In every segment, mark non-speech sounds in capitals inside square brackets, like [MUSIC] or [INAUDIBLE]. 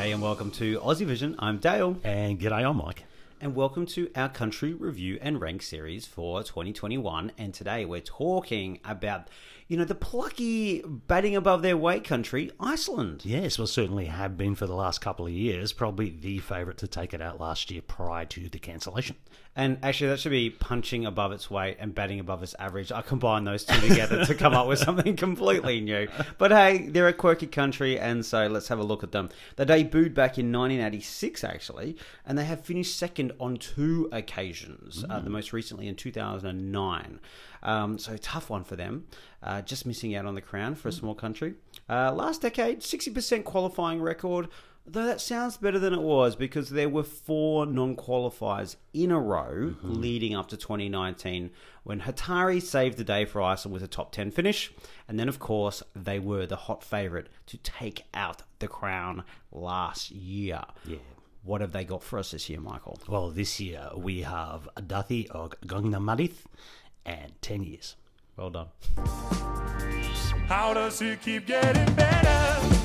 G'day and welcome to Aussie Vision. I'm Dale. And g'day, I'm Mike. And welcome to our country review and rank series for 2021. And today we're talking about, you know, the plucky batting above their weight country, Iceland. Yes, well, certainly have been for the last couple of years. Probably the favourite to take it out last year prior to the cancellation. And actually, that should be punching above its weight and batting above its average. I combine those two together to come up with something [LAUGHS] completely new. But hey, they're a quirky country, and so let's have a look at them. They debuted back in 1986, actually, and they have finished second on two occasions, mm. uh, the most recently in 2009. Um, so tough one for them. Uh, just missing out on the crown for a small country. Uh, last decade, 60% qualifying record. Though that sounds better than it was because there were four non qualifiers in a row mm-hmm. leading up to 2019 when Hatari saved the day for Iceland with a top 10 finish. And then, of course, they were the hot favourite to take out the crown last year. Yeah. What have they got for us this year, Michael? Well, this year we have Daði og Gagnamagnið and 10 years. Well done. How does it keep getting better?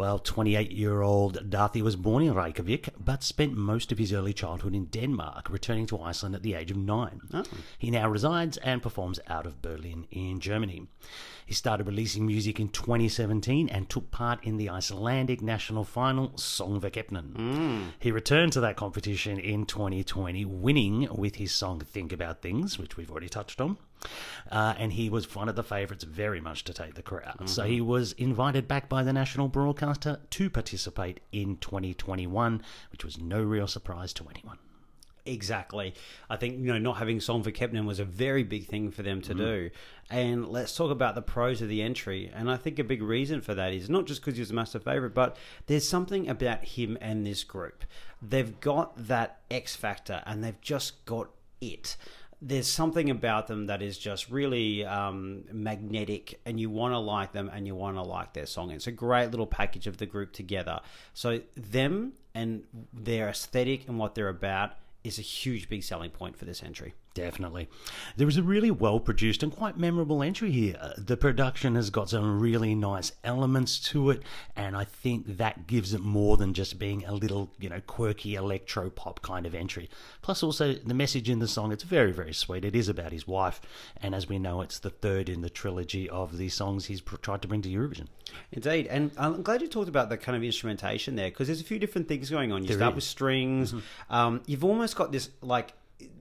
Well, 28 year old Daði was born in Reykjavik but spent most of his early childhood in Denmark, returning to Iceland at the age of nine. Oh. He now resides and performs out of Berlin in Germany. He started releasing music in 2017 and took part in the Icelandic national final Söngvakeppnin. He returned to that competition in 2020, winning with his song Think About Things, which we've already touched on. Uh, and he was one of the favourites very much to take the crown. So he was invited back by the national broadcaster to participate in 2021, which was no real surprise to anyone. Exactly. I think, you know, not having Söngvakeppnin was a very big thing for them to do. And let's talk about the pros of the entry. And I think a big reason for that is not just because he was a massive favourite, but there's something about him and this group. They've got that X factor and they've just got it. There's something about them that is just really um, magnetic, and you want to like them and you want to like their song. It's a great little package of the group together. So, them and their aesthetic and what they're about is a huge big selling point for this entry. Definitely. There is a really well produced and quite memorable entry here. The production has got some really nice elements to it, and I think that gives it more than just being a little, you know, quirky electro pop kind of entry. Plus, also, the message in the song, it's very, very sweet. It is about his wife, and as we know, it's the third in the trilogy of the songs he's pr- tried to bring to Eurovision. Indeed, and I'm glad you talked about the kind of instrumentation there because there's a few different things going on. You There start is. with strings. Um, you've almost got this like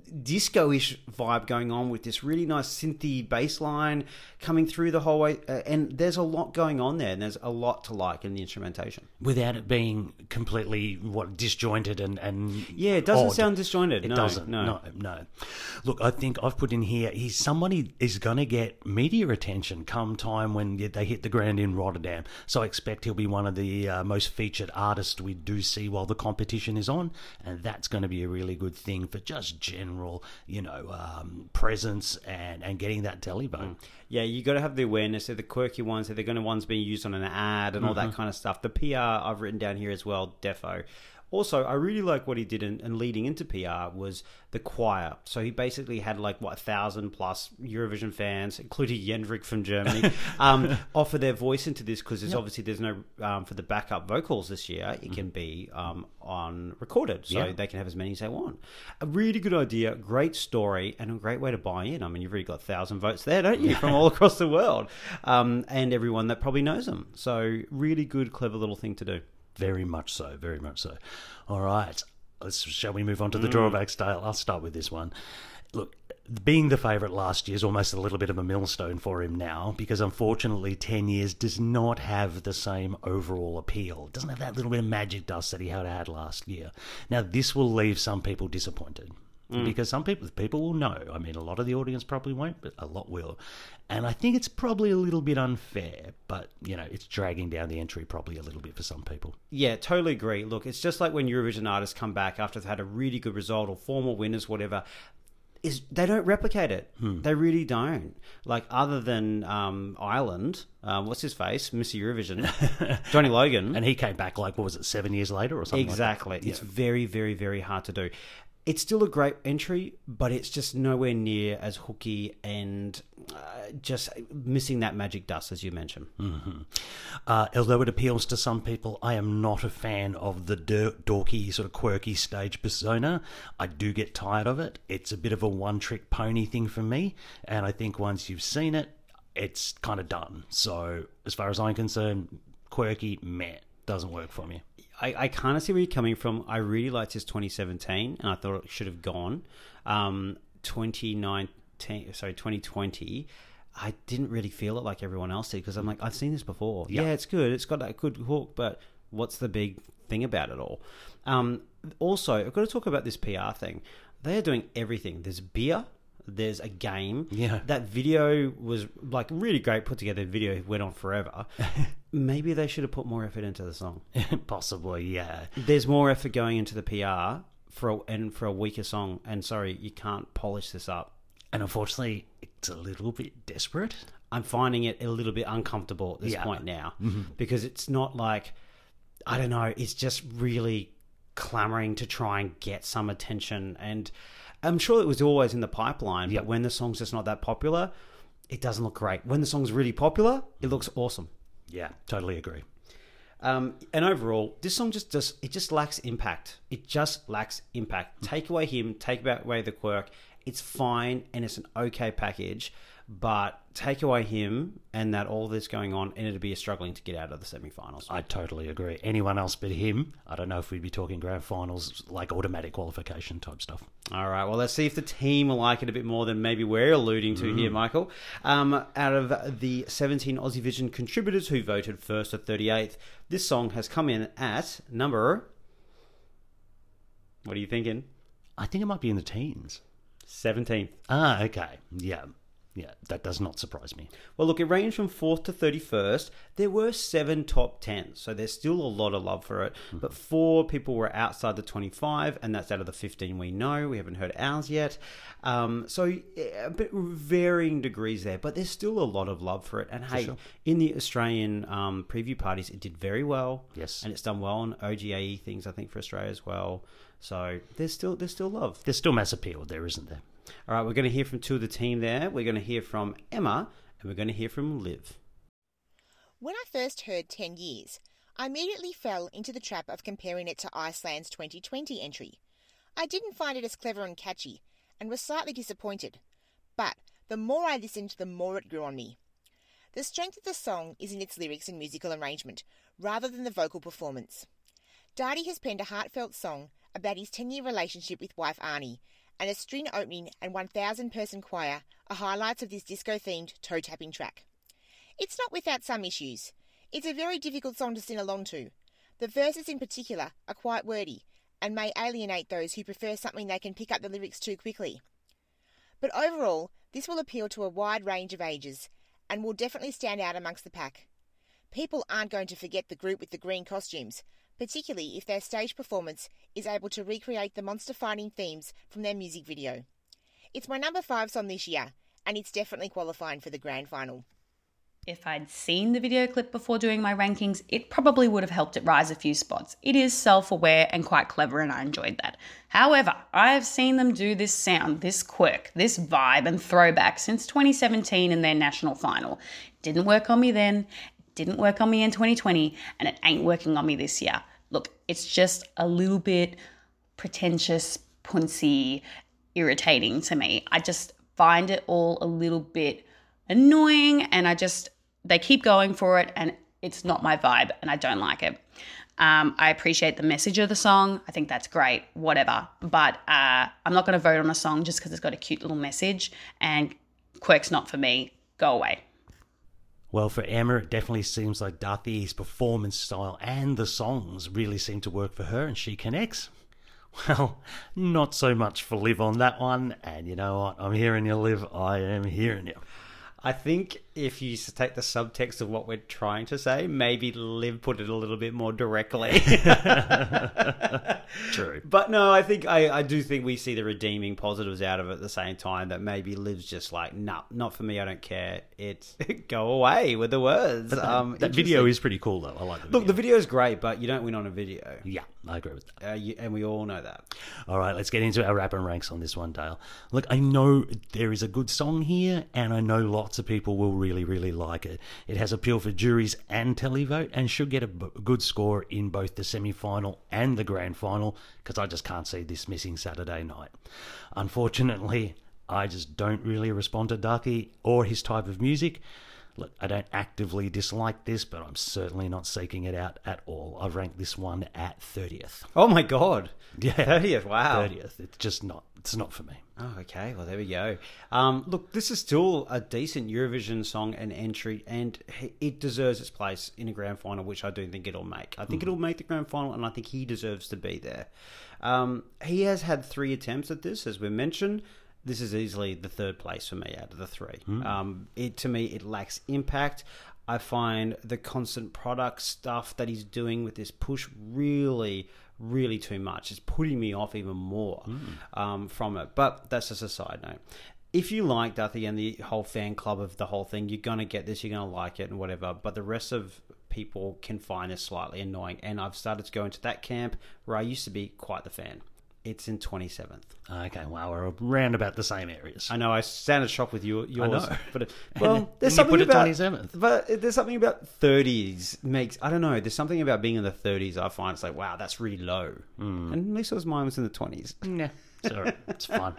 disco-ish vibe going on with this really nice synthy bass line coming through the whole way uh, and there's a lot going on there and there's a lot to like in the instrumentation Without it being completely what disjointed and, and yeah it doesn't odd. sound disjointed It no, doesn't. no No. no, Look, I think I've put in here. He's somebody is going to get media attention come time when they hit the ground in Rotterdam. So I expect he'll be one of the uh, most featured artists we do see while the competition is on, and that's going to be a really good thing for just general, you know, um, presence and and getting that telly vote. Yeah, you got to have the awareness. They're the quirky ones. that They're going to ones being used on an ad and all that kind of stuff. The PR I've written down here as well. Defo. Also, I really like what he did, in, and leading into PR was the choir. So he basically had like what a thousand plus Eurovision fans, including Jendrik from Germany, [LAUGHS] um, offer their voice into this because there's obviously there's no um, for the backup vocals this year. It can be um, on recorded, so Yeah. they can have as many as they want. A really good idea, great story, and a great way to buy in. I mean, you've already got a thousand votes there, don't you, from all across the world, um, and everyone that probably knows them. So, really good, clever little thing to do. Very much so. Very much so. All right. Let's shall we move on to the mm. drawbacks, Dale? I'll start with this one. Look, being the favourite last year is almost a little bit of a millstone for him now because unfortunately 10 years does not have the same overall appeal. It doesn't have that little bit of magic dust that he had had last year. Now, this will leave some people disappointed. Because some people people will know. I mean, a lot of the audience probably won't, but a lot will. And I think it's probably a little bit unfair, but you know, it's dragging down the entry probably a little bit for some people. Yeah, totally agree. Look, it's just like when Eurovision artists come back after they've had a really good result or formal winners, whatever. is they don't replicate it. Hmm. They really don't. Like other than um, Ireland, um, what's his face, Mr. Eurovision, [LAUGHS] Johnny Logan, And he came back like what was it, seven years later or something? like exactly. It's very, very, very hard to do. It's still a great entry, but it's just nowhere near as hooky and uh, just missing that magic dust, as you mentioned. Uh, although it appeals to some people, I am not a fan of the dir- dorky, sort of quirky stage persona. I do get tired of it. It's a bit of a one trick pony thing for me. And I think once you've seen it, it's kind of done. So, as far as I'm concerned, quirky, meh, doesn't work for me. I, I kind of see where you're coming from. I really liked his 2017, and I thought it should have gone. Um, 2019, sorry, 2020. I didn't really feel it like everyone else did because I'm like, I've seen this before. Yeah. Yeah, it's good. It's got that good hook, but what's the big thing about it all? Um, also, I've got to talk about this PR thing. They are doing everything. There's beer. There's a game. Yeah. That video was like really great put together. Video went on forever. [LAUGHS] Maybe they should have put more effort into the song [LAUGHS] Possibly, yeah. there's more effort going into the PR for a, and for a weaker song. And sorry, you can't polish this up. And unfortunately, it's a little bit desperate. I'm finding it a little bit uncomfortable at this Yeah. point now mm-hmm. because it's not like I don't know. It's just really clamoring to try and get some attention, and I'm sure it was always in the pipeline. Yep. But when the song's just not that popular, it doesn't look great. When the song's really popular, it looks awesome. Yeah, totally agree. Um, and overall, this song just does it just lacks impact. It just lacks impact. Take away him, take away the quirk. It's fine and it's an okay package, but take away him and that all this going on, and it'd be a struggling to get out of the semi-finals. I totally agree. Anyone else but him, I don't know if we'd be talking grand finals, like automatic qualification type stuff. All right, well, let's see if the team will like it a bit more than maybe we're alluding to here, Michael. Um, out of the 17 Aussie Vision contributors who voted first to 38th, this song has come in at number. What are you thinking? I think it might be in the teens. 17th. Ah, okay. Yeah. Yeah, that does not surprise me. Well, look, it ranged from 4th to 31st. There were seven top 10s, so there's still a lot of love for it. But four people were outside the 25, and that's out of the 15 we know. We haven't heard ours yet. Um, so a bit varying degrees there, but there's still a lot of love for it. And hey, sure. in the Australian um, preview parties, it did very well. Yes. And it's done well on OGAE things, I think, for Australia as well. So there's still there's still love. There's still mass appeal there, isn't there? All right, we're going to hear from two of the team there. We're going to hear from Emma, and we're going to hear from Liv. When I first heard 10 years, I immediately fell into the trap of comparing it to Iceland's 2020 entry. I didn't find it as clever and catchy, and was slightly disappointed. But the more I listened, the more it grew on me. The strength of the song is in its lyrics and musical arrangement, rather than the vocal performance. Daði has penned a heartfelt song about his 10 year relationship with wife Árný, and a string opening and 1,000 person choir are highlights of this disco themed toe tapping track. It's not without some issues. It's a very difficult song to sing along to. The verses in particular are quite wordy and may alienate those who prefer something they can pick up the lyrics too quickly. But overall, this will appeal to a wide range of ages and will definitely stand out amongst the pack. People aren't going to forget the group with the green costumes, particularly if their stage performance is able to recreate the monster fighting themes from their music video. It's my number five song this year, and it's definitely qualifying for the grand final. If I'd seen the video clip before doing my rankings, it probably would have helped it rise a few spots. It is self aware and quite clever, and I enjoyed that. However, I have seen them do this sound, this quirk, this vibe, and throwback since 2017 in their national final. Didn't work on me then, didn't work on me in 2020, and it ain't working on me this year. Look, it's just a little bit pretentious, punsy, irritating to me. I just find it all a little bit annoying and I just, they keep going for it and it's not my vibe and I don't like it. Um, I appreciate the message of the song. I think that's great, whatever. But uh, I'm not going to vote on a song just because it's got a cute little message and Quirk's not for me. Go away. Well, for Emma, it definitely seems like Daði's performance style and the songs really seem to work for her, and she connects. [LAUGHS] Well, not so much for Liv on that one, and you know what? I'm hearing you, Liv. I am hearing you. I think if you take the subtext of what we're trying to say, maybe Liv put it a little bit more directly. [LAUGHS] True. [LAUGHS] But no, I think I, I do think we see the redeeming positives out of it at the same time that maybe Liv's just like, nah, not for me, I don't care. It's [LAUGHS] go away with the words. um, that video is pretty cool, though. I like the video. Look, the video is great, but you don't win on a video. yeah, I agree with that. Uh, you, and we all know that. All right, let's get into our rapper ranks on this one, Dale. Look, I know there is a good song here, and I know lots of people will really, really like it. It has appeal for juries and televote, and should get a b- good score in both the semi final and the grand final, because I just can't see this missing Saturday night. Unfortunately, I just don't really respond to Daði or his type of music. Look, I don't actively dislike this, but I'm certainly not seeking it out at all. I've ranked this one at 30th. Oh my god. Yeah. 30th, wow. 30th. It's just not. It's not for me. Oh, okay. Well, there we go. Um, look, this is still a decent Eurovision song and entry, and it deserves its place in a grand final, which I do think it'll make. I think it'll make the grand final, and I think he deserves to be there. Um, he has had three attempts at this, as we mentioned. This is easily the third place for me out of the three. Um, it to me, it lacks impact. I find the constant product stuff that he's doing with this push really, really too much. It's putting me off even more um, from it. But that's just a side note. If you like Daði and the whole fan club of the whole thing, you're gonna get this. You're gonna like it and whatever. But the rest of people can find this slightly annoying. And I've started to go into that camp where I used to be quite the fan. It's in 27th. Okay, well, we're around about the same areas. I know I sounded shocked with you, yours, know. but it- [LAUGHS] well, there's something put about 27th. but there's something about 30s makes I don't know. There's something about being in the 30s. I find it's like wow, that's really low. Hmm. And at least it was mine was in the 20s. Yeah, sorry, it's fun.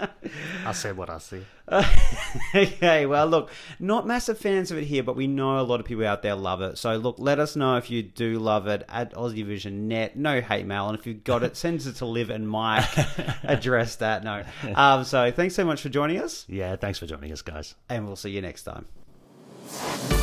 I said what I said. [LAUGHS] okay, well, look, not massive fans of it here, but we know a lot of people out there love it. So, look, let us know if you do love it at Aussievision Net. No hate mail, and if you've got it, send it to Liv and Mike. [LAUGHS] Address that. No. Um, so, thanks so much for joining us, Yeah, thanks for joining us, guys. and we'll see you next time.